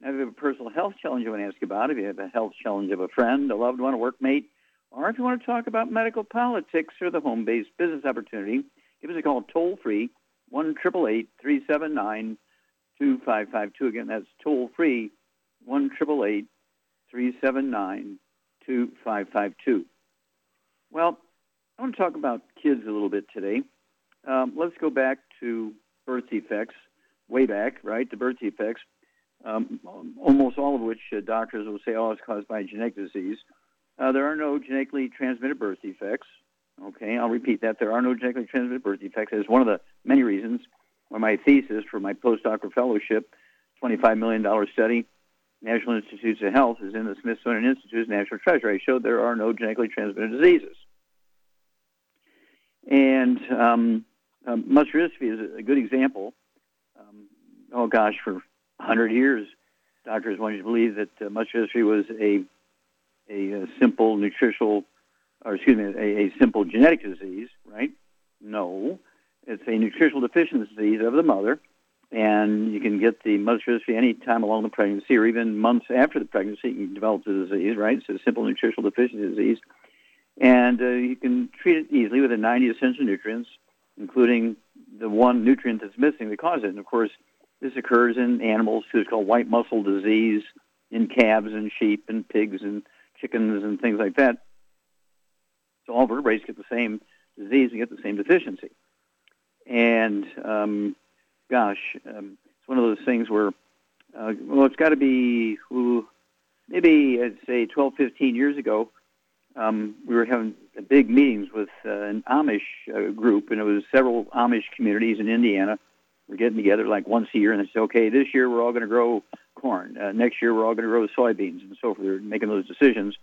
Now, if you have a personal health challenge you want to ask about, if you have a health challenge of a friend, a loved one, a workmate, or if you want to talk about medical politics or the home-based business opportunity, give us a call toll-free, 1-378-379-2552. Again, that's toll-free, 1-378-379-2552. Well, I want to talk about kids a little bit today. Um, let's go back to birth defects, way back, right, to birth defects, um, almost all of which uh, doctors will say, oh, it's caused by genetic disease. Uh, there are no genetically transmitted birth defects. Okay, I'll repeat that. There are no genetically transmitted birth defects. It's one of the many reasons why my thesis for my postdoctoral fellowship, $25 million study, National Institutes of Health, is in the Smithsonian Institute's National Treasure. I showed there are no genetically transmitted diseases. And um, um, is a good example. Um, oh gosh, for 100 years, doctors wanted to believe that uh, muscular dystrophy was a, a, a simple nutritional, or excuse me, a, a, simple genetic disease, right? No, it's a nutritional deficiency disease of the mother, and you can get the muscular dystrophy any time along the pregnancy or even months after the pregnancy. You can develop the disease, right? It's a simple nutritional deficiency disease. And uh, you can treat it easily with the 90 essential nutrients, including the one nutrient that's missing that causes it. And of course, this occurs in animals. It's called white muscle disease in calves and sheep and pigs and chickens and things like that. So all vertebrates get the same disease and get the same deficiency. And um, gosh, um, it's one of those things where, uh, well, it's got to be ooh, maybe I'd say 12, 15 years ago um, we were having big meetings with uh, an Amish uh, group, and it was several Amish communities in Indiana. We're getting together like once a year, and they said, okay, this year we're all going to grow corn. Uh, next year we're all going to grow soybeans, and so forth. They're making those decisions.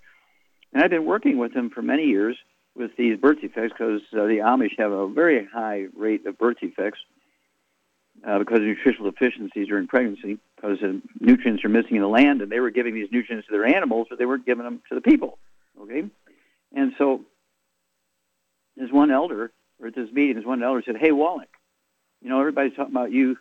And I've been working with them for many years with these birth defects because uh, the Amish have a very high rate of birth defects uh, because of nutritional deficiencies during pregnancy, because the nutrients are missing in the land, and they were giving these nutrients to their animals, but they weren't giving them to the people. Okay, and so there's one elder, or at this meeting, there's one elder said, "Hey Wallach, you know everybody's talking about you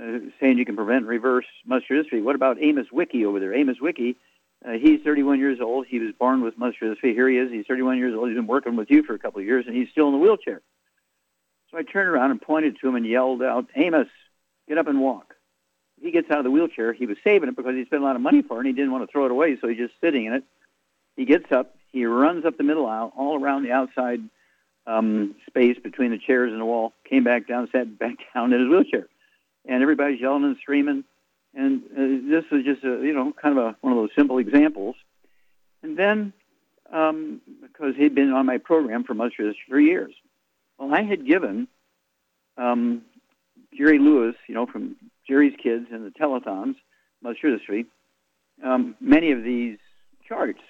uh, saying you can prevent reverse muscular dystrophy. What about Amos Wiki over there? Amos Wiki, uh, he's 31 years old. He was born with muscular dystrophy. Here he is. He's 31 years old. He's been working with you for a couple of years, and he's still in the wheelchair." So I turned around and pointed to him and yelled out, "Amos, get up and walk." He gets out of the wheelchair. He was saving it because he spent a lot of money for it, and he didn't want to throw it away, so he's just sitting in it. He gets up, he runs up the middle aisle, all around the outside um, space between the chairs and the wall, came back down, sat back down in his wheelchair. And everybody's yelling and screaming. And uh, this was just, a, you know, kind of a, one of those simple examples. And then, um, because he'd been on my program for much of for years, well, I had given um, Jerry Lewis, you know, from Jerry's Kids and the telethons, muscular dystrophy, um, many of these charts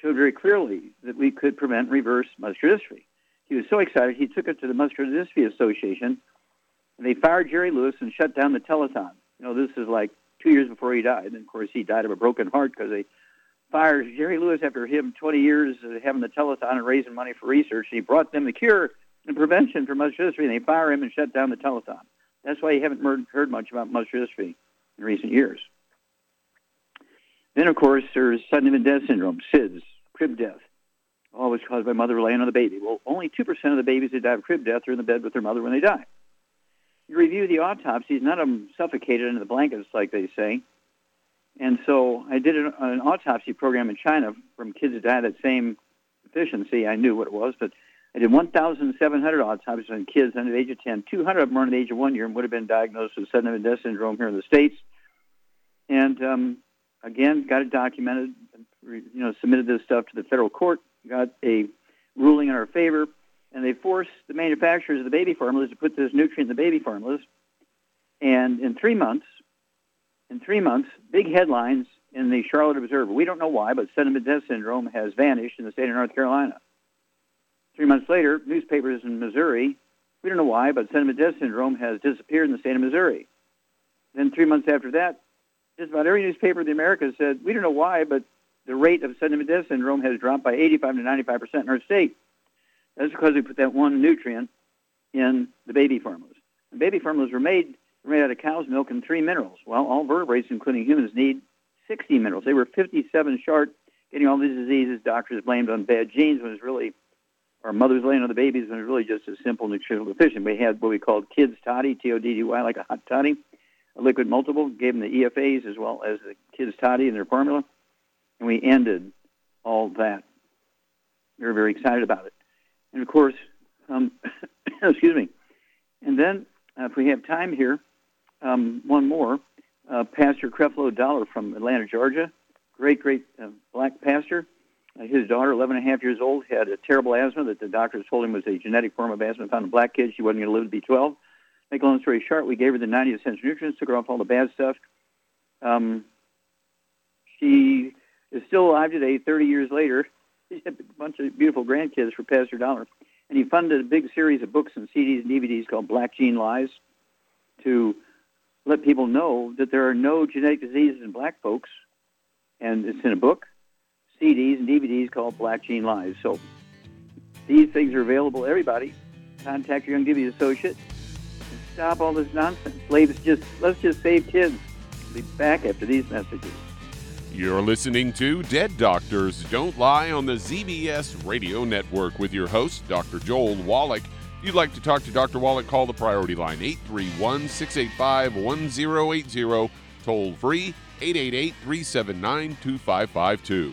showed very clearly that we could prevent reverse muscular dystrophy. He was so excited, he took it to the Muscular Dystrophy Association, and they fired Jerry Lewis and shut down the telethon. You know, this is like two years before he died. And of course, he died of a broken heart because they fired Jerry Lewis after him 20 years having the telethon and raising money for research. He brought them the cure and prevention for muscular dystrophy, and they fire him and shut down the telethon. That's why you haven't heard much about muscular dystrophy in recent years. Then, of course, there's sudden infant death syndrome, SIDS, crib death, always caused by mother laying on the baby. Well, only 2% of the babies that die of crib death are in the bed with their mother when they die. you review the autopsies, none of them suffocated under the blankets, like they say. And so I did an, an autopsy program in China from kids that died that same deficiency. I knew what it was, but I did 1,700 autopsies on kids under the age of 10. 200 of them were under the age of one year and would have been diagnosed with sudden infant death syndrome here in the States. And um, again, got it documented, you know, submitted this stuff to the federal court, got a ruling in our favor, and they forced the manufacturers of the baby formulas to put this nutrient in the baby formulas. And in three months, in three months, big headlines in the Charlotte Observer. We don't know why, but sudden death syndrome has vanished in the state of North Carolina. Three months later, newspapers in Missouri, we don't know why, but sudden death syndrome has disappeared in the state of Missouri. Then three months after that, just about every newspaper in the Americas said, we don't know why, but the rate of sudden death syndrome has dropped by 85 to 95 percent in our state. That's because we put that one nutrient in the baby formulas. And baby formulas were made made out of cow's milk and three minerals. Well, all vertebrates, including humans, need 60 minerals. They were 57 short, getting all these diseases. Doctors blamed on bad genes when it's really, or mothers laying on the babies when it's really just a simple nutritional deficiency. We had what we called kids toddy, T-O-D-D-Y, like a hot toddy, a liquid multiple, gave them the EFAs as well as the kids toddy in their formula, and we ended all that. We were very excited about it. And of course, um, excuse me. And then, uh, if we have time here, um, one more. Uh, pastor Creflo Dollar from Atlanta, Georgia. Great, great uh, black pastor. Uh, his daughter, 11 and a half years old, had a terrible asthma that the doctors told him was a genetic form of asthma found in black kids. She wasn't going to live to be 12. Make a long story short, we gave her the 90 essential nutrients, took her off all the bad stuff. Um, she is still alive today, 30 years later. She had a bunch of beautiful grandkids for Pastor Dollar. And he funded a big series of books and CDs and DVDs called Black Gene Lies to let people know that there are no genetic diseases in black folks, and it's in a book, CDs and DVDs called Black Gene Lies. So these things are available to everybody. Contact your Young Youngevity associate stop all this nonsense. Let's just let's just save kids. We'll be back after these messages. You're listening to Dead Doctors Don't Lie on the ZBS Radio Network with your host, Dr. Joel Wallach. If you'd like to talk to Dr. Wallach, call the priority line 831 685 1080, toll free 888 379 2552.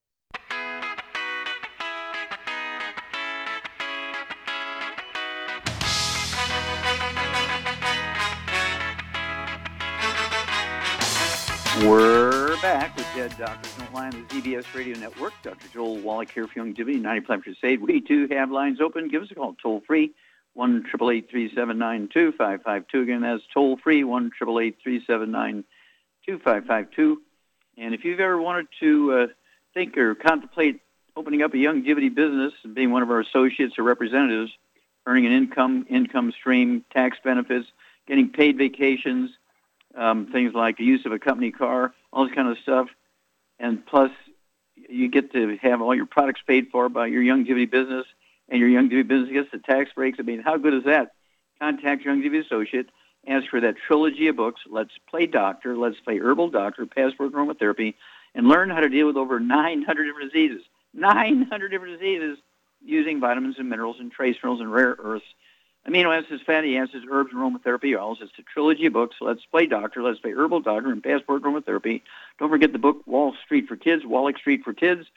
We're back with Dead Doctors Don't Lie on the ZBS Radio Network. Dr. Joel Wallach here for Young 90 Plan Crusade. We do have lines open. Give us a call toll free, 1 2552 Again, that's toll free, 1 2552 And if you've ever wanted to uh, think or contemplate opening up a Youngevity business and being one of our associates or representatives, earning an income, income stream, tax benefits, getting paid vacations, um, things like the use of a company car, all this kind of stuff. And plus, you get to have all your products paid for by your Young Youngevity business, and your Young Youngevity business gets the tax breaks. I mean, how good is that? Contact your Youngevity associate. Ask for that trilogy of books, Let's Play Doctor, Let's Play Herbal Doctor, Passport Aromatherapy, and learn how to deal with over 900 different diseases. 900 different diseases using vitamins and minerals and trace minerals and rare earths amino acids, fatty acids, herbs, aromatherapy oils. It's a trilogy of books. Let's play doctor. Let's play herbal doctor and passport aromatherapy. Don't forget the book Wall Street for Kids, Wallach Street for Kids,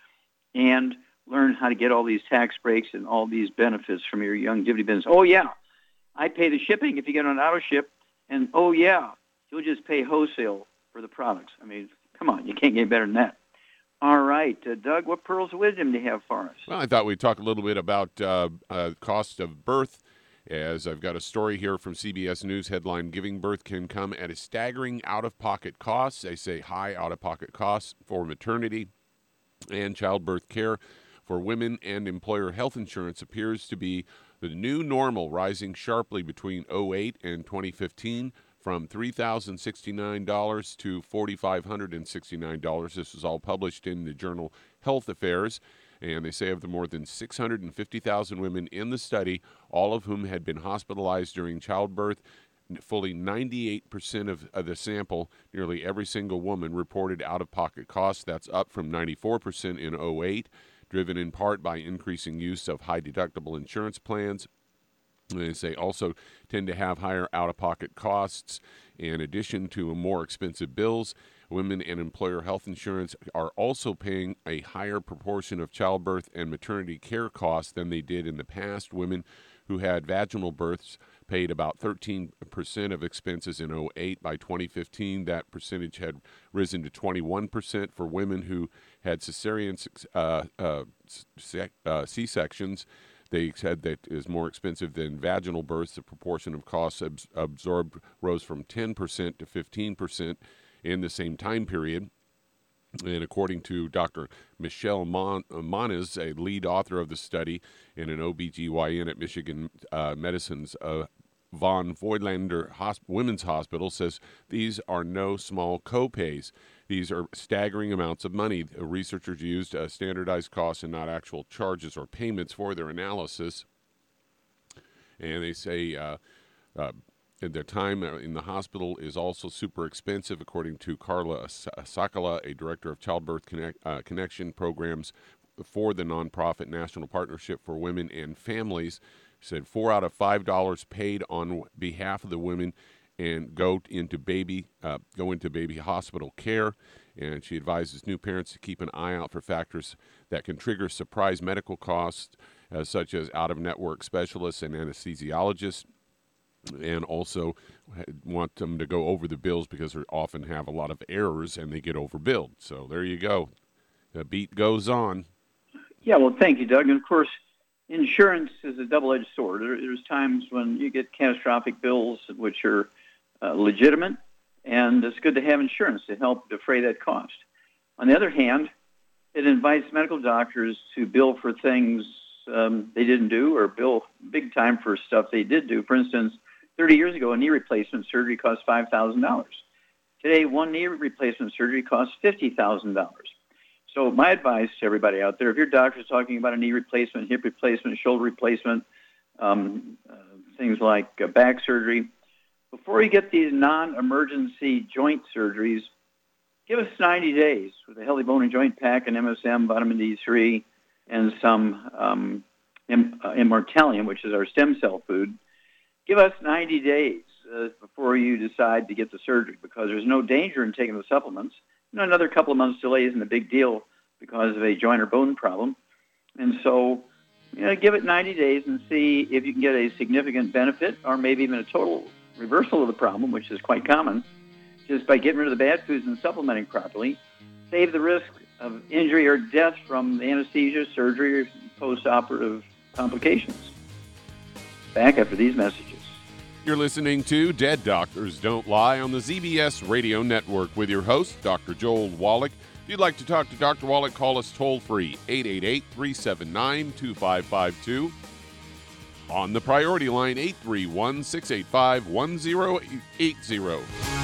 and learn how to get all these tax breaks and all these benefits from your Youngevity business. Oh yeah, I pay the shipping if you get on auto ship, and oh yeah, you'll just pay wholesale for the products. I mean, come on, you can't get better than that. All right, uh, Doug, what pearls of wisdom do you have for us? Well, I thought we'd talk a little bit about uh, uh, cost of birth as I've got a story here from CBS News headline Giving birth can come at a staggering out of pocket cost. They say high out of pocket costs for maternity and childbirth care for women and employer health insurance appears to be the new normal, rising sharply between 08 and 2015 from $3,069 to $4,569. This was all published in the journal Health Affairs. And they say of the more than 650,000 women in the study, all of whom had been hospitalized during childbirth, fully 98% of, of, the sample, nearly every single woman, reported out of pocket costs. That's up from 94% in 08, driven in part by increasing use of high deductible insurance plans. They say also tend to have higher out of pocket costs in addition to more expensive bills. Women and employer health insurance are also paying a higher proportion of childbirth and maternity care costs than they did in the past. Women who had vaginal births paid about 13% of expenses in 08. By 2015, that percentage had risen to 21% for women who had cesarean uh, uh, uh, C sections. They said that is more expensive than vaginal births. The proportion of costs absorbed rose from 10% to 15% in the same time period. And according to Dr. Michelle Mon- Moniz, a lead author of the study and an OBGYN at Michigan uh, Medicine's uh, von Voigtlander Hosp- Women's Hospital, says these are no small copays. These are staggering amounts of money. Researchers used uh, standardized costs and not actual charges or payments for their analysis. And they say uh, uh, their time uh, in the hospital is also super expensive, according to Carla Sakala, a director of childbirth connect, uh, connection programs for the nonprofit National Partnership for Women and Families. Said four out of five dollars paid on behalf of the women and go into baby uh, go into baby hospital care. And she advises new parents to keep an eye out for factors that can trigger surprise medical costs, uh, such as out of network specialists and anesthesiologists and also want them to go over the bills because they often have a lot of errors and they get overbilled. So there you go. The beat goes on. Yeah, well, thank you, Doug. And of course, insurance is a double-edged sword. there's times when you get catastrophic bills which are uh, legitimate, and it's good to have insurance to help defray that cost. On the other hand, it invites medical doctors to bill for things um, they didn't do or bill big time for stuff they did do. For instance, 30 years ago, a knee replacement surgery cost $5,000. Today, one knee replacement surgery costs $50,000. So my advice to everybody out there, if your doctor is talking about a knee replacement, hip replacement, shoulder replacement, um, uh, things like uh, back surgery, before you get these non-emergency joint surgeries, give us 90 days with a healthy bone and joint pack and MSM, vitamin D3, and some um, uh, which is our stem cell food give us 90 days uh, before you decide to get the surgery because there's no danger in taking the supplements. You know, another couple of months delay isn't a big deal because of a joint or bone problem. And so, you know, give it 90 days and see if you can get a significant benefit or maybe even a total reversal of the problem, which is quite common. just by getting rid of the bad foods and supplementing properly, save the risk of injury or death from anesthesia, surgery, or post-operative complications. Back after these messages. You're listening to Dead Doctors Don't Lie on the ZBS Radio Network with your host, Dr. Joel Wallach. If you'd like to talk to Dr. Wallach, call us toll free 888 379 2552. On the priority line 831 685 1080.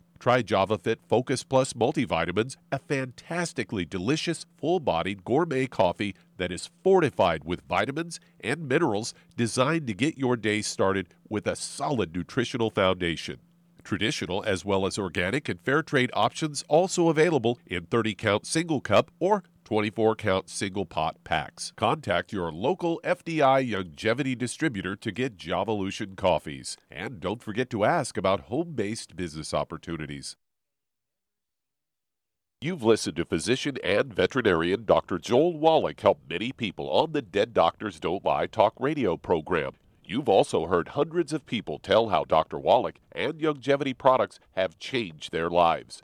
Try JavaFit Focus Plus multivitamins, a fantastically delicious, full bodied gourmet coffee that is fortified with vitamins and minerals designed to get your day started with a solid nutritional foundation. Traditional as well as organic and fair trade options also available in 30 count single cup or 24 count single pot packs. Contact your local FDI Youngevity distributor to get Javalution coffees. And don't forget to ask about home based business opportunities. You've listened to physician and veterinarian Dr. Joel Wallach help many people on the Dead Doctors Don't Lie talk radio program. You've also heard hundreds of people tell how Dr. Wallach and Youngevity products have changed their lives.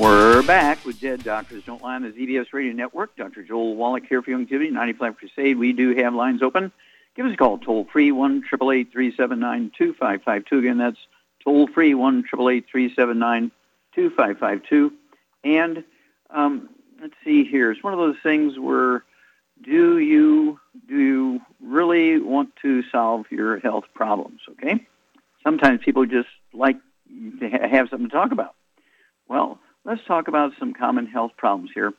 We're back with Dead Doctors Don't Lie on the ZBS Radio Network. Dr. Joel Wallach here for Youngevity, 95 Crusade. We do have lines open. Give us a call, toll free, 1 379 2552. Again, that's toll free, 1 2552. And um, let's see here. It's one of those things where do you do you really want to solve your health problems? Okay. Sometimes people just like to have something to talk about. Well, let's talk about some common health problems here.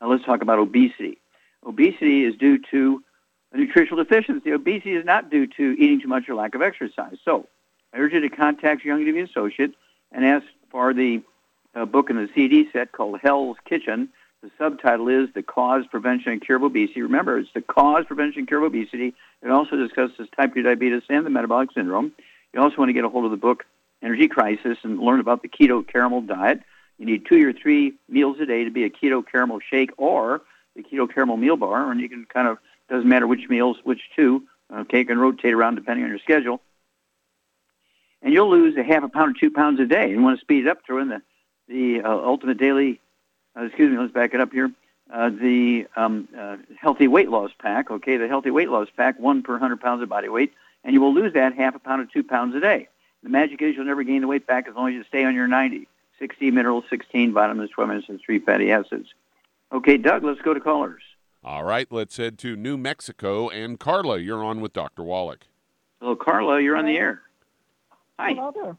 Now, let's talk about obesity. Obesity is due to a nutritional deficiency. Obesity is not due to eating too much or lack of exercise. So, I urge you to contact your Young Youngevity associate and ask for the uh, book in the CD set called Hell's Kitchen. The subtitle is The Cause, Prevention, and Cure of Obesity. Remember, it's the cause, prevention, and cure of obesity. It also discusses type 2 diabetes and the metabolic syndrome. You also want to get a hold of the book Energy Crisis and learn about the keto caramel diet You need two or three meals a day to be a keto caramel shake or the keto caramel meal bar, and you can kind of doesn't matter which meals, which two. Okay, you can rotate around depending on your schedule, and you'll lose a half a pound or two pounds a day. You want to speed it up, throw in the the uh, ultimate daily. Uh, excuse me, let's back it up here. Uh, the um, uh, healthy weight loss pack. Okay, the healthy weight loss pack, one per hundred pounds of body weight, and you will lose that half a pound or two pounds a day. The magic is you'll never gain the weight back as long as you stay on your 90. 60 minerals, 16 vitamins, 12 minutes, and 3 fatty acids. Okay, Doug, let's go to callers. All right, let's head to New Mexico. And Carla, you're on with Dr. Wallach. Hello, Carla, you're on the air. Hi. Hello there.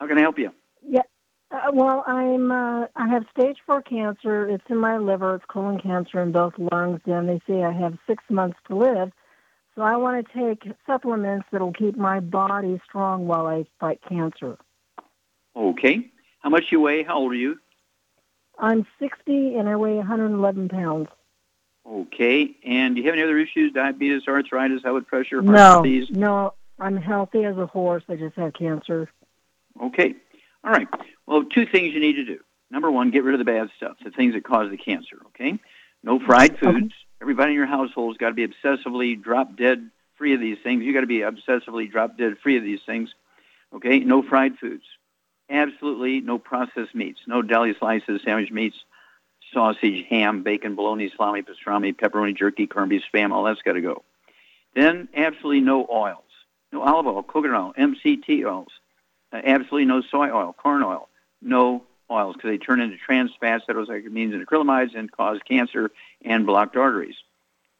How can I help you? Yeah. Uh, well, I'm. Uh, I have stage four cancer. It's in my liver. It's colon cancer in both lungs, and they say I have six months to live. So I want to take supplements that'll keep my body strong while I fight cancer. Okay. How much you weigh? How old are you? I'm 60 and I weigh 111 pounds. Okay. And do you have any other issues? Diabetes, arthritis, high blood pressure, heart No, disease? no, I'm healthy as a horse. I just have cancer. Okay. All right. Well, two things you need to do. Number one, get rid of the bad stuff, the things that cause the cancer. Okay. No fried foods. Everybody in your household's got to be obsessively drop dead free of these things. You got to be obsessively drop dead free of these things. Okay. No fried foods. Absolutely no processed meats. No deli slices, sandwich meats, sausage, ham, bacon, bologna, salami, pastrami, pepperoni, jerky, corned beef, spam. All that's got to go. Then absolutely no oils. No olive oil, coconut oil, MCT oils. Uh, absolutely no soy oil, corn oil. No oils because they turn into trans fats, heterocyclamines, and acrylamides and cause cancer and blocked arteries.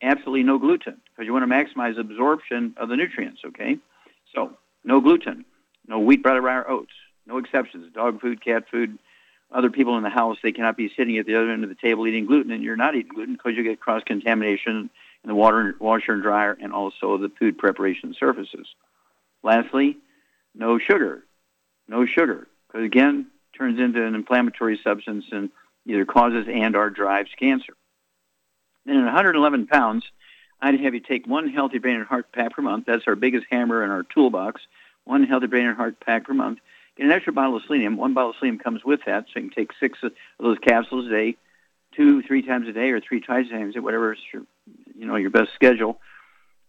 Absolutely no gluten because you want to maximize absorption of the nutrients, okay? So, no gluten, no wheat, bread, or oats, no exceptions. Dog food, cat food, other people in the house, they cannot be sitting at the other end of the table eating gluten, and you're not eating gluten because you get cross contamination in the water, washer and dryer, and also the food preparation surfaces. Lastly, no sugar. No sugar, because again, turns into an inflammatory substance and either causes and or drives cancer. Then at 111 pounds, I'd have you take one healthy brain and heart pack per month. That's our biggest hammer in our toolbox. One healthy brain and heart pack per month. Get an extra bottle of selenium. One bottle of selenium comes with that, so you can take six of those capsules a day, two, three times a day, or three times a day, whatever is your, you know, your best schedule.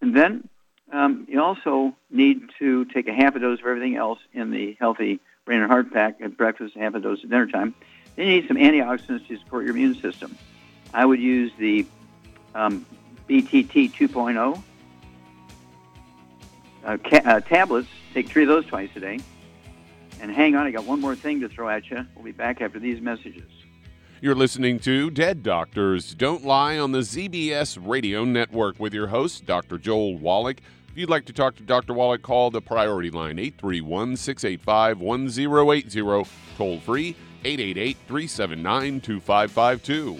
And then um, you also need to take a half a dose of everything else in the healthy brain and heart pack at breakfast, half a dose at dinner time. Then you need some antioxidants to support your immune system. I would use the um, BTT 2.0 uh, ca- uh, tablets. Take three of those twice a day. And hang on, I got one more thing to throw at you. We'll be back after these messages. You're listening to Dead Doctors Don't Lie on the ZBS Radio Network with your host, Dr. Joel Wallach. If you'd like to talk to Dr. Wallach, call the priority line 831 685 1080, toll free 888 379 2552.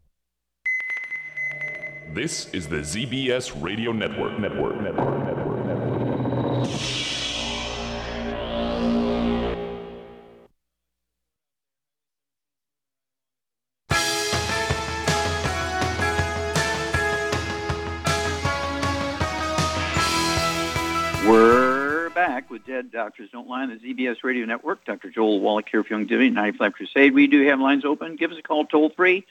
This is the ZBS Radio Network. Network. Network. Network. Network. We're back with Dead Doctors Don't Lie on the ZBS Radio Network. Dr. Joel Wallach here for Young Youngevity, 95 Crusade. We do have lines open. Give us a call toll free,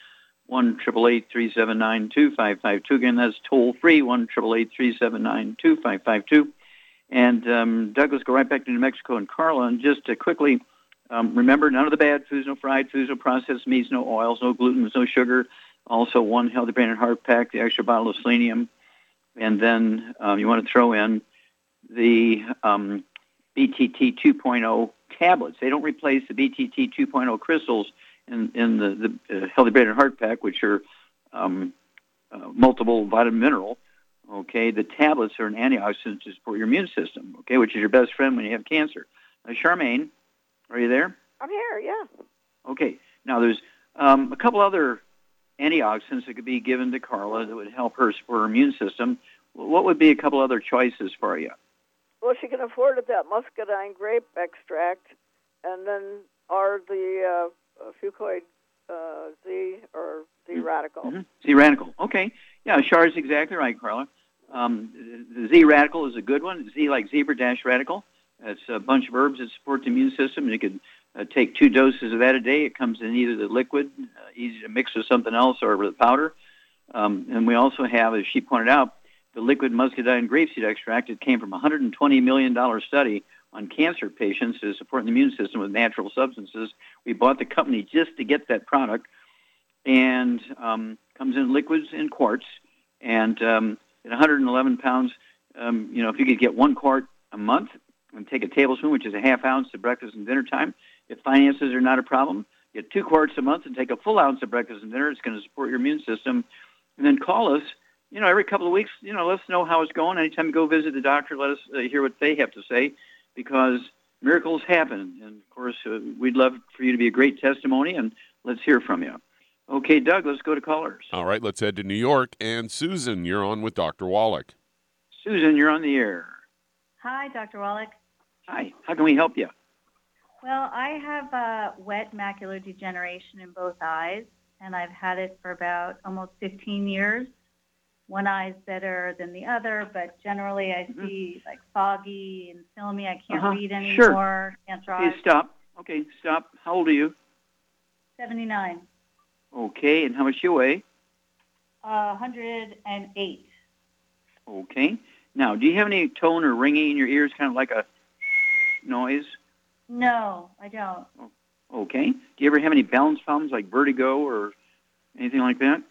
one triple eight three seven nine two five five two. Again, that's toll free, one triple eight three seven nine two five five two. And um, Douglas, go right back to New Mexico and Carla. And just to quickly um, remember, none of the bad foods, no fried foods, no processed meats, no oils, no gluten, no sugar. Also, one healthy brain and heart pack, the extra bottle of selenium, and then um, you want to throw in the um, BTT 2.0 tablets. They don't replace the BTT 2.0 crystals in, in the, the uh, Healthy Brain and Heart Pack, which are um, uh, multiple vitamin mineral. Okay, the tablets are an antioxidant to support your immune system. Okay, which is your best friend when you have cancer. Now, Charmaine, are you there? I'm here. Yeah. Okay. Now, there's um, a couple other antioxidants that could be given to Carla that would help her support her immune system. What would be a couple other choices for you? Well, she can afford it. That muscadine grape extract, and then are the uh, fucoid uh, Z or Z radical. Mm-hmm. Z radical. Okay. Yeah, Char is exactly right, Carla. Um, the Z radical is a good one. Z like zebra dash radical. It's a bunch of herbs that support the immune system. You could uh, take two doses of that a day. It comes in either the liquid, uh, easy to mix with something else, or with powder. Um, and we also have, as she pointed out, the liquid muscadine grapeseed extract. It came from a $120 million study on cancer patients to support the immune system with natural substances. We bought the company just to get that product, and um, comes in liquids in quarts. And um, at 111 pounds, um, you know, if you could get one quart a month and take a tablespoon, which is a half ounce at breakfast and dinner time, if finances are not a problem, get two quarts a month and take a full ounce at breakfast and dinner. It's going to support your immune system. And then call us you know, every couple of weeks, you know, let us know how it's going. Anytime you go visit the doctor, let us uh, hear what they have to say because miracles happen. And of course, uh, we'd love for you to be a great testimony and let's hear from you. Okay, Doug, let's go to callers. All right, let's head to New York. And Susan, you're on with Dr. Wallach. Susan, you're on the air. Hi, Dr. Wallach. Hi, how can we help you? Well, I have uh, wet macular degeneration in both eyes, and I've had it for about almost 15 years one eye's better than the other, but generally I Mm-hmm. see like foggy and filmy. I can't Uh-huh. read Sure. anymore. Can't drive. Okay, stop. Okay, stop. How old are you? 79. Okay, and how much do you weigh? Uh, 108. Okay. Now, do you have any tone or ringing in your ears, kind of like a noise? No, I don't. Okay. Do you ever have any balance problems like vertigo or anything like that?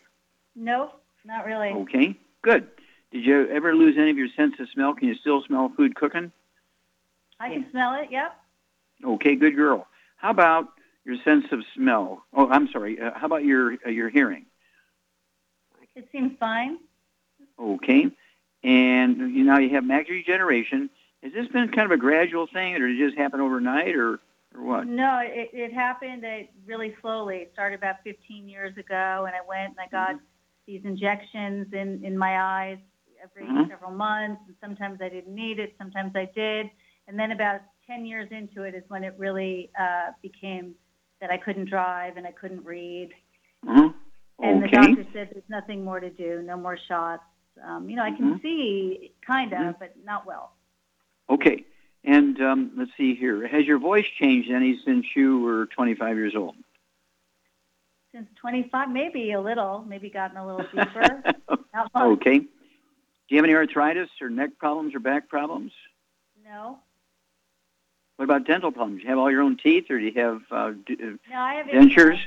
Nope, not really. Okay, good. Did you ever lose any of your sense of smell? Can you still smell food cooking? I can smell it. Yep. Okay, good girl. How about your sense of smell? Oh, I'm sorry. Uh, how about your uh, your hearing? It seems fine. Okay, and you now you have macular degeneration. Has this been kind of a gradual thing, or did it just happen overnight, or or what? No, it, it happened uh, really slowly. It started about 15 years ago, and I went and I got Mm-hmm. These injections in, in my eyes every Mhm. several months, and sometimes I didn't need it, sometimes I did. And then about 10 years into it is when it really uh, became that I couldn't drive and I couldn't read. Mhm. And the doctor said there's nothing more to do, no more shots. Um, you know, I can Mhm. see kind of, Mhm. but not well. Okay, and um, let's see here. Has your voice changed any since you were 25 years old? Since 25, maybe a little, maybe gotten a little deeper. Okay. Do you have any arthritis or neck problems or back problems? No. What about dental problems? Do you have all your own teeth, or do you have uh, d- uh, No, I have dentures? implants.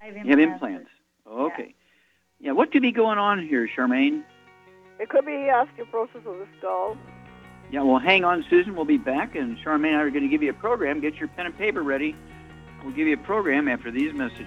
I have You have implants. implants. Okay. Yeah. What could be going on here, Charmaine? It could be osteoporosis of the skull. Yeah. Well, hang on, Susan. We'll be back, and Charmaine and I are going to give you a program. Get your pen and paper ready. We'll give you a program after these messages.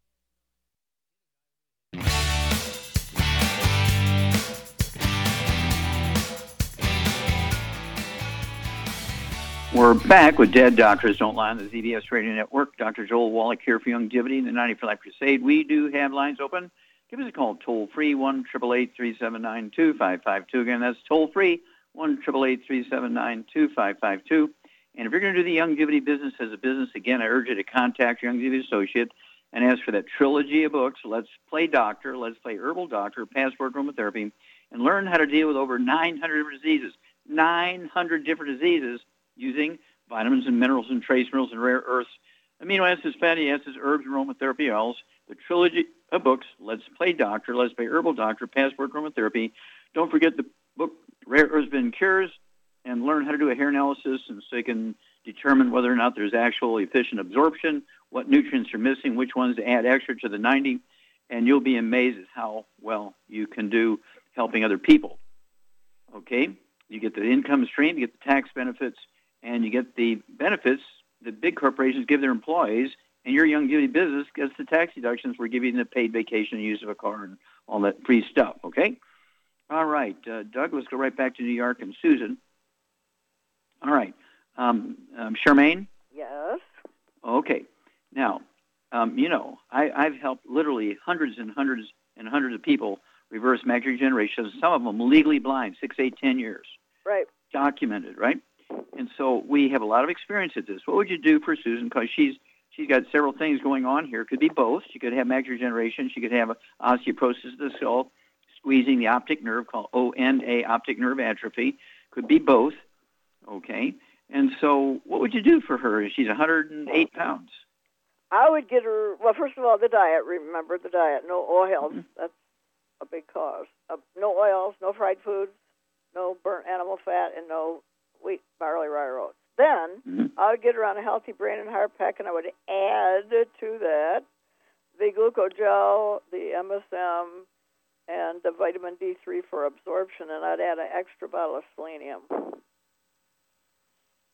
We're back with Dead Doctors Don't Lie on the ZBS Radio Network. Dr. Joel Wallach here for Youngevity and the 90 for Life Crusade. We do have lines open. Give us a call toll free, 1 379 2552. Again, that's toll free, 1 379 And if you're going to do the Youngevity business as a business, again, I urge you to contact your Youngevity associate and ask for that trilogy of books, Let's Play Doctor, Let's Play Herbal Doctor, Passport Aromatherapy, and learn how to deal with over 900 different diseases. 900 different diseases using vitamins and minerals and trace minerals and rare earths, amino acids, fatty acids, herbs, and aromatherapy oils. The trilogy of books, Let's Play Doctor, Let's Play Herbal Doctor, Passport Aromatherapy. Don't forget the book, Rare Earths and Cures, and learn how to do a hair analysis and so you can determine whether or not there's actual efficient absorption, what nutrients are missing, which ones to add extra to the 90, and you'll be amazed at how well you can do helping other people. Okay, you get the income stream, you get the tax benefits, and you get the benefits that big corporations give their employees, and your Youngevity business gets the tax deductions for giving the paid vacation and use of a car and all that free stuff. Okay. All right, uh, Doug. Let's go right back to New York and Susan. All right, um, um, Charmaine. Yes. Okay. Now, um, you know, I, I've helped literally hundreds and hundreds and hundreds of people reverse macular degeneration. Some of them legally blind, six, eight, ten years. Right. Documented, right? And so we have a lot of experience at this. What would you do for Susan? Because she's she's got several things going on here. Could be both. She could have macular degeneration. She could have osteoporosis of the skull, squeezing the optic nerve called ONA, optic nerve atrophy. Could be both. Okay. And so, what would you do for her? She's 108 pounds. I would get her. Well, first of all, the diet. Remember the diet. No oils. Mm-hmm. That's a big cause. Uh, no oils. No fried foods. No burnt animal fat, and no wheat, barley, rye, oats. Then Mm-hmm. I would get around a healthy brain and heart pack, and I would add to that the glucogel, the MSM, and the vitamin D3 for absorption, and I'd add an extra bottle of selenium.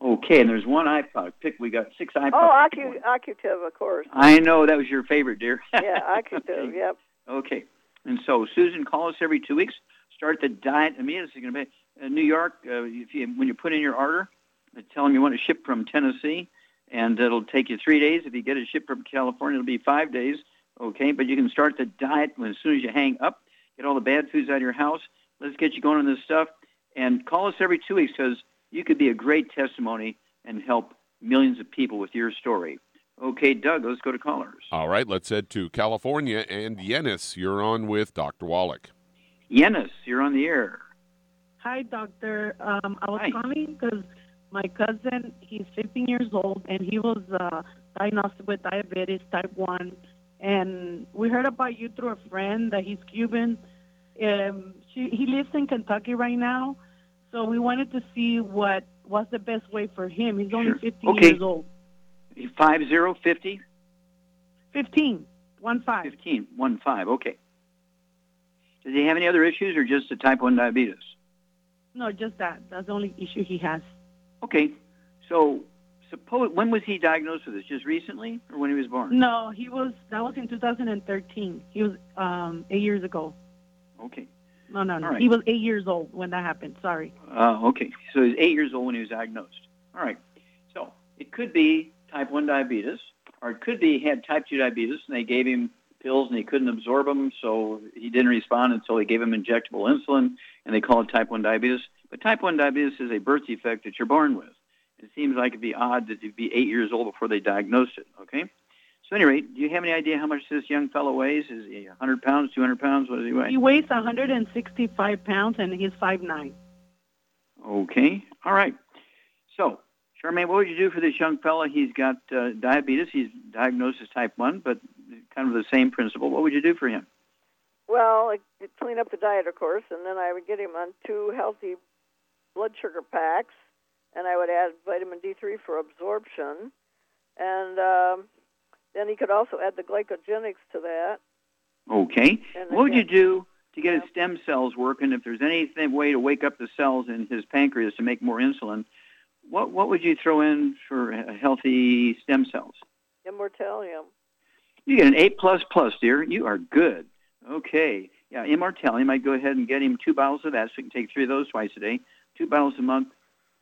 Okay, and there's one product. Pick. We got six eye Oh, products. Acu- of course. I know that was your favorite, dear. yeah, Accutive. Yep. Okay. And so, Susan, call us every two weeks. Start the diet immediately. It's going to be in New York. Uh, if you, when you put in your order, uh, tell them you want to ship from Tennessee, and it'll take you three days. If you get it shipped from California, it'll be five days. Okay, but you can start the diet when, as soon as you hang up. Get all the bad foods out of your house. Let's get you going on this stuff, and call us every two weeks because you could be a great testimony and help millions of people with your story. Okay, Doug, let's go to callers. All right, let's head to California. And Yenis, you're on with Dr. Wallach. Yenis, you're on the air. Hi, doctor. Um, I was calling because my cousin, he's 15 years old, and he was uh, diagnosed with diabetes type 1. And we heard about you through a friend that he's Cuban. Um, she, he lives in Kentucky right now. So we wanted to see what what's the best way for him. He's only 15 Okay. years old. Five zero fifty 15, one five. fifteen one five. Okay. Does he have any other issues or just the type one diabetes? No, just that. That's the only issue he has. Okay. So suppose when was he diagnosed with this? Just recently or when he was born? No, he was. That was in 2013. He was um, eight years ago. Okay. No, no, no. Right. He was eight years old when that happened. Sorry. Uh, okay. So he's eight years old when he was diagnosed. All right. So it could be type 1 diabetes, or it could be he had type 2 diabetes and they gave him pills and he couldn't absorb them, so he didn't respond until they gave him injectable insulin and they call it type 1 diabetes. But type 1 diabetes is a birth defect that you're born with. It seems like it'd be odd that you'd be eight years old before they diagnosed it, okay? So, at any rate, do you have any idea how much this young fellow weighs? Is he 100 pounds, 200 pounds? What does he weigh? He weighs 165 pounds and he's 5'9". Okay. All right. So, Charmaine, what would you do for this young fellow? He's got uh, diabetes. He's diagnosed as type 1, but kind of the same principle. What would you do for him? Well, I'd clean up the diet, of course, and then I would get him on two healthy blood sugar packs, and I would add vitamin D3 for absorption, and um, then he could also add the glycogenics to that. Okay. And What would you do to get his stem cells working? If there's any way to wake up the cells in his pancreas to make more insulin, what what would you throw in for healthy stem cells? Immortalium. You get an A plus plus, dear. You are good. Okay. Yeah, immortalium. I'd go ahead and get him two bottles of that, so he can take three of those twice a day. Two bottles a month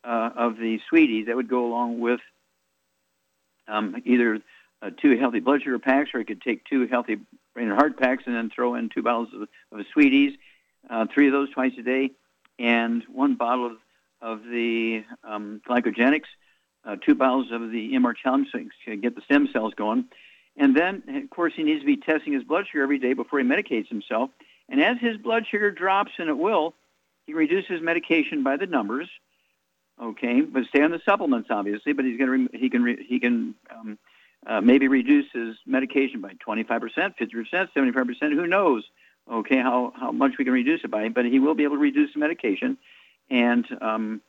uh, of the sweeties. That would go along with um, either uh, two healthy blood sugar packs, or he could take two healthy brain and heart packs, and then throw in two bottles of, of sweeties, uh, three of those twice a day, and one bottle of, of the um, glycogenics, uh, two bottles of the immortalium, so he can get the stem cells going. And then, of course, he needs to be testing his blood sugar every day before he medicates himself. And as his blood sugar drops, and it will, he reduces medication by the numbers. Okay, but stay on the supplements, obviously. But he's going to he can re- he can um, uh, maybe reduce his medication by 25 percent, 50 percent, 75 percent. Who knows? Okay, how how much we can reduce it by? But he will be able to reduce the medication. And um,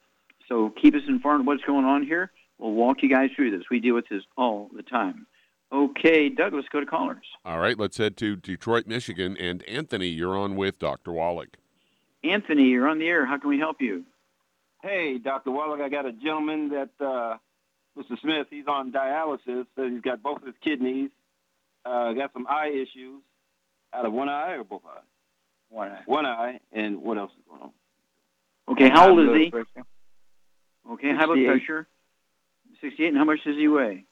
so keep us informed of what's going on here. We'll walk you guys through this. We deal with this all the time. Okay, Doug, let's go to callers. All right, let's head to Detroit, Michigan. And Anthony, you're on with Dr. Wallach. Anthony, you're on the air. How can we help you? Hey, Dr. Wallach, I got a gentleman that, uh, Mr. Smith, he's on dialysis. So he's got both of his kidneys, uh, got some eye issues out of one eye or both eyes? One eye. One eye, and what else is going on? Okay, how old is he? Pressure. Okay, high blood 68. pressure. 68. And how much does he weigh?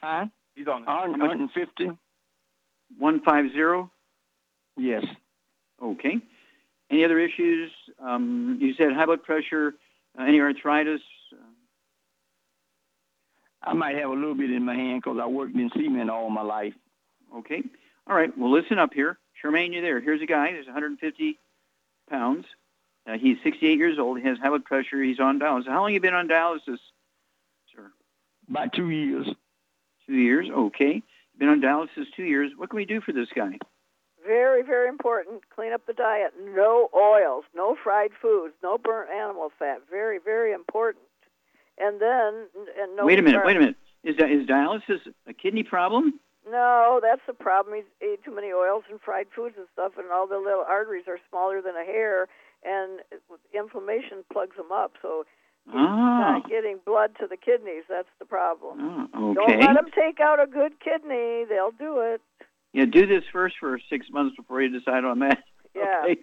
Huh? He's on 150. 150? Yes. Okay. Any other issues? Um, you said high blood pressure, uh, any arthritis? I might have a little bit in my hand because I worked in cement all my life. Okay. All right. Well, listen up here. Charmaine, you're there. Here's a guy who's 150 pounds. Uh, he's 68 years old. He has high blood pressure. He's on dialysis. How long have you been on dialysis, sir? About two years. Two years. Okay. Been on dialysis two years. What can we do for this guy? Very, very important. Clean up the diet. No oils, no fried foods, no burnt animal fat. Very, very important. And then, and no. wait a minute. Wait a minute. Is that is dialysis a kidney problem? No, that's the problem. He's ate too many oils and fried foods and stuff, and all the little arteries are smaller than a hair, and inflammation plugs them up. So Ah. not getting blood to the kidneys. That's the problem. Oh, Don't okay. let them take out a good kidney. They'll do it. Yeah, do this first for six months before you decide on that. Yeah. Okay.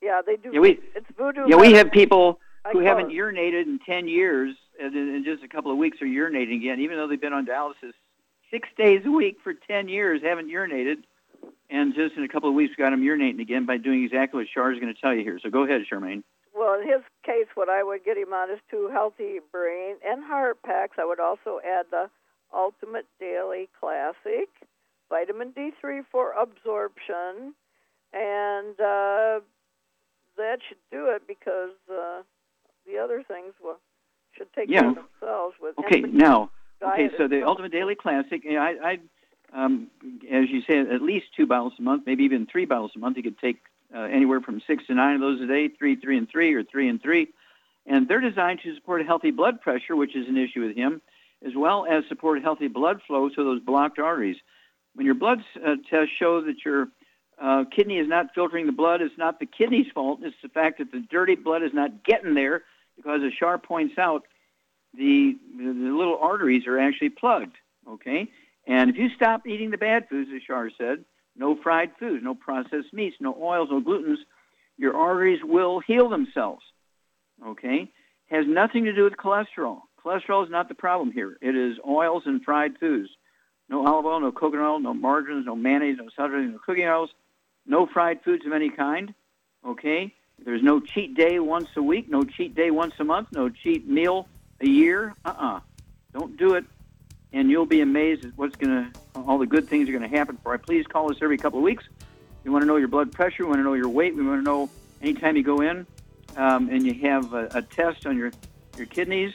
Yeah, they do. Yeah, we- it's voodoo. Yeah, we have people who haven't it- urinated in 10 years, and in in just a couple of weeks are urinating again, even though they've been on dialysis six days a week for 10 years, haven't urinated, and just in a couple of weeks got them urinating again by doing exactly what Char is going to tell you here. So go ahead, Charmaine. Well, in his case, what I would get him on is two healthy brain and heart packs. I would also add the Ultimate Daily Classic, vitamin D3 for absorption, and uh, that should do it because uh, the other things will should take care of themselves. With Okay, now, okay, so the Ultimate Daily Classic, you know, I, I um, as you said, at least two bottles a month, maybe even three bottles a month. You could take uh, anywhere from six to nine of those a day, three, three, and three, or three and three. And they're designed to support healthy blood pressure, which is an issue with him, as well as support healthy blood flow to those blocked arteries. When your blood uh, tests show that your uh, kidney is not filtering the blood, it's not the kidney's fault. It's the fact that the dirty blood is not getting there because, as Shar points out, the, the, the little arteries are actually plugged. Okay? And if you stop eating the bad foods, as Shar said, no fried foods, no processed meats, no oils, no glutens, your arteries will heal themselves. Okay? Has nothing to do with cholesterol. Cholesterol is not the problem here. It is oils and fried foods. No olive oil, no coconut oil, no margarines, no mayonnaise, no celery, no cooking oils, no fried foods of any kind. Okay? There's no cheat day once a week, no cheat day once a month, no cheat meal a year. Uh-uh. Don't do it, and you'll be amazed at what's going to, all the good things are going to happen for you. Please call us every couple of weeks. We want to know your blood pressure. We want to know your weight. We want to know anytime you go in um, and you have a, a test on your, your kidneys.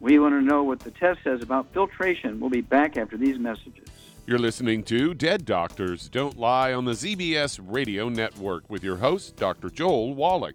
We want to know what the test says about filtration. We'll be back after these messages. You're listening to Dead Doctors Don't Lie on the ZBS Radio Network with your host, Dr. Joel Wallach.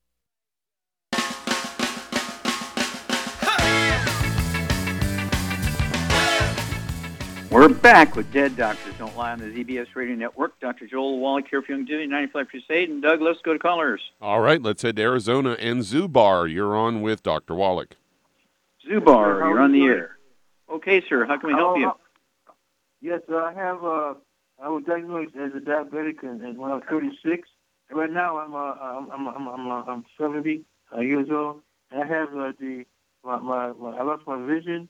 We're back with Dead Doctors Don't Lie on the ZBS Radio Network. Dr. Joel Wallach here for Youngevity, 95 Crusade. And Doug, let's go to callers. All right, let's head to Arizona. And Zubar, you're on with Dr. Wallach. Zubar, you're on the air. Okay, sir. How can we help you? Yes, uh, I have. Uh, I was diagnosed as a diabetic and, and when I was 36. Right now, I'm uh, I'm I'm I'm I'm, uh, I'm 70 uh, years old. I have uh, the my, my, my I lost my vision.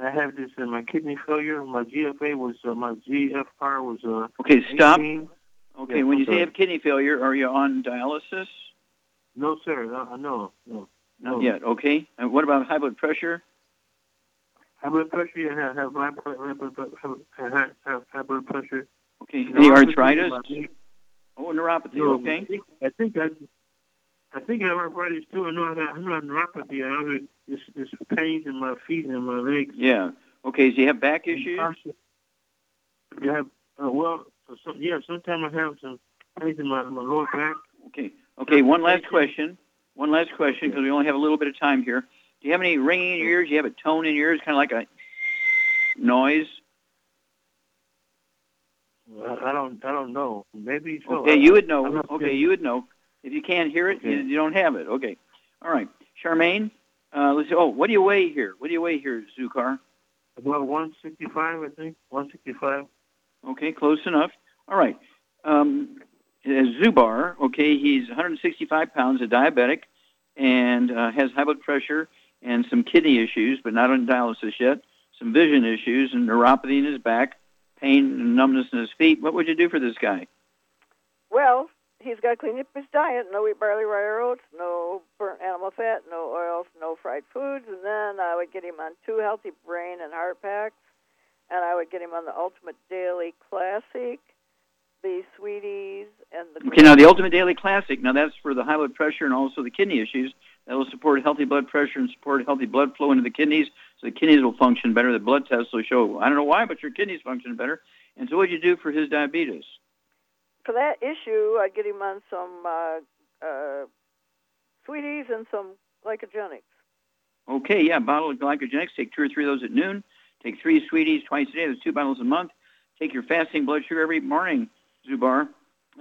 I have this in my kidney failure. My GFA was uh, my GFR was uh. Okay, stop. 18. Okay, Yes, when you say you have kidney failure, are you on dialysis? No, sir. No, no, no. Not yet. Okay. And what about high blood pressure? High blood pressure. Yeah, I have, have high blood, have, have, have high blood pressure. Okay. Neuropathy Any arthritis? Oh, neuropathy. No, Okay. I think I think I, think I have arthritis too. I know I have, I neuropathy. I have this this pains in my feet and my legs. Yeah. Okay. So you have back issues? You have uh, well, so, yeah. Sometimes I have some pains in my, my lower back. Okay. Okay. One last question. One last question because we only have a little bit of time here. Do you have any ringing in your ears? Do you have a tone in your ears, kind of like a noise? I, don't I don't know. Maybe so. Okay, you would know. Okay, you would know. If you can't hear it, you, Okay. you don't have it. Okay. All right. Charmaine, uh, let's see. Oh, what do you weigh here? What do you weigh here, Zukar? About 165, I think. 165. Okay, close enough. All right. Um, uh, Zubar, okay, he's 165 pounds, a diabetic, and uh, has high blood pressure and some kidney issues, but not on dialysis yet. Some vision issues and neuropathy in his back, pain and numbness in his feet. What would you do for this guy? Well, he's got to clean up his diet. No wheat, barley, rye, oats, no burnt animal fat, no oils, no fried foods. And then I would get him on two healthy brain and heart packs. And I would get him on the Ultimate Daily Classic, the Sweeties, and the. Okay, now the Ultimate Daily Classic. Now that's for the high blood pressure and also the kidney issues. That will support healthy blood pressure and support healthy blood flow into the kidneys, so the kidneys will function better. The blood tests will show. I don't know why, but your kidneys function better. And so, what would you do for his diabetes? For that issue, I'd get him on some uh, uh, Sweeties and some glycogenics. Okay, yeah, bottle of glycogenics. Take two or three of those at noon. Take three sweeties twice a day. That's two bottles a month. Take your fasting blood sugar every morning, Zubar,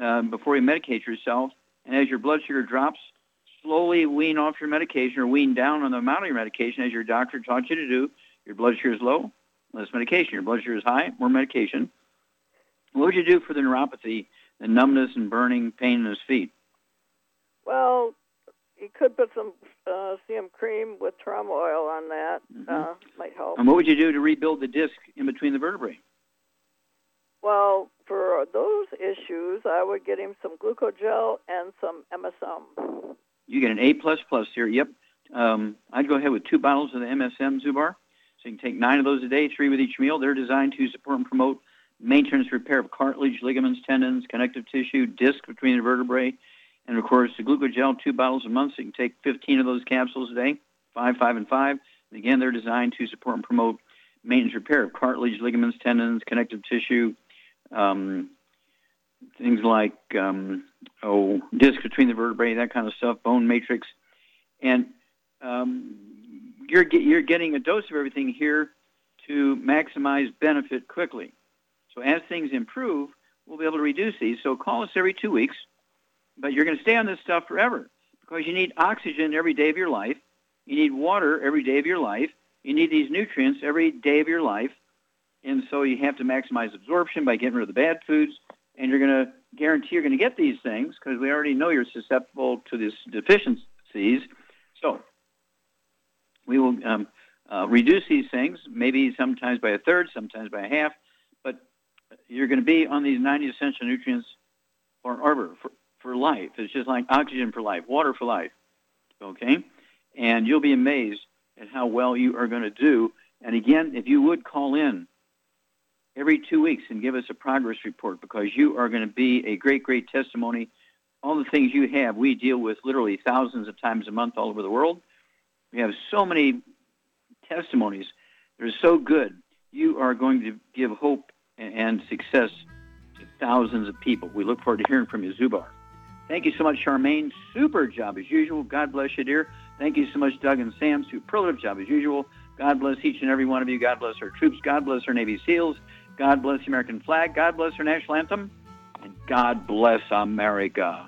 uh, before you medicate yourself. And as your blood sugar drops, slowly wean off your medication or wean down on the amount of your medication as your doctor taught you to do. Your blood sugar is low, less medication. Your blood sugar is high, more medication. What would you do for the neuropathy, the numbness and burning pain in his feet? Well, you could put some uh, CM cream with trauma oil on that. Mm-hmm. Uh, might help. And what would you do to rebuild the disc in between the vertebrae? Well, for those issues, I would get him some glucogel and some MSM. You get an A plus plus here. Yep. Um, I'd go ahead with two bottles of the MSM Zubar. So you can take nine of those a day, three with each meal. They're designed to support and promote maintenance, repair of cartilage, ligaments, tendons, connective tissue, disc between the vertebrae, and of course the glucogel, two bottles a month. So you can take 15 of those capsules a day, five, five, and five. And again, they're designed to support and promote maintenance, repair of cartilage, ligaments, tendons, connective tissue, um, things like um, oh disc between the vertebrae, that kind of stuff, bone matrix, and um, you're you're getting a dose of everything here to maximize benefit quickly. So as things improve, we'll be able to reduce these. So call us every two weeks, but you're going to stay on this stuff forever because you need oxygen every day of your life. You need water every day of your life. You need these nutrients every day of your life. And so you have to maximize absorption by getting rid of the bad foods. And you're going to guarantee you're going to get these things because we already know you're susceptible to these deficiencies. So we will um, uh, reduce these things, maybe sometimes by a third, sometimes by a half, you're going to be on these 90 essential nutrients for arbor for, for life. It's just like oxygen for life, water for life. Okay? And you'll be amazed at how well you are going to do. And again, if you would call in every two weeks and give us a progress report because you are going to be a great, great testimony. All the things you have, we deal with literally thousands of times a month all over the world. We have so many testimonies. They're so good. You are going to give hope and success to thousands of people. We look forward to hearing from you, Zubar. Thank you so much, Charmaine. Super job as usual. God bless you, dear. Thank you so much, Doug and Sam. Superlative job as usual. God bless each and every one of you. God bless our troops. God bless our Navy SEALs. God bless the American flag. God bless our national anthem. And God bless America.